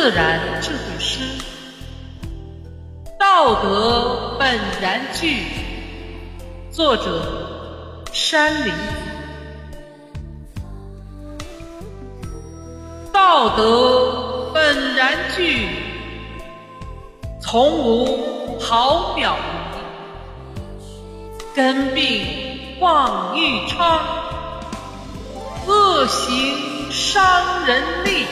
自然智慧师，道德本然具。作者：山林。道德本然具，从无好表仪。根病妄欲昌，恶行伤人利。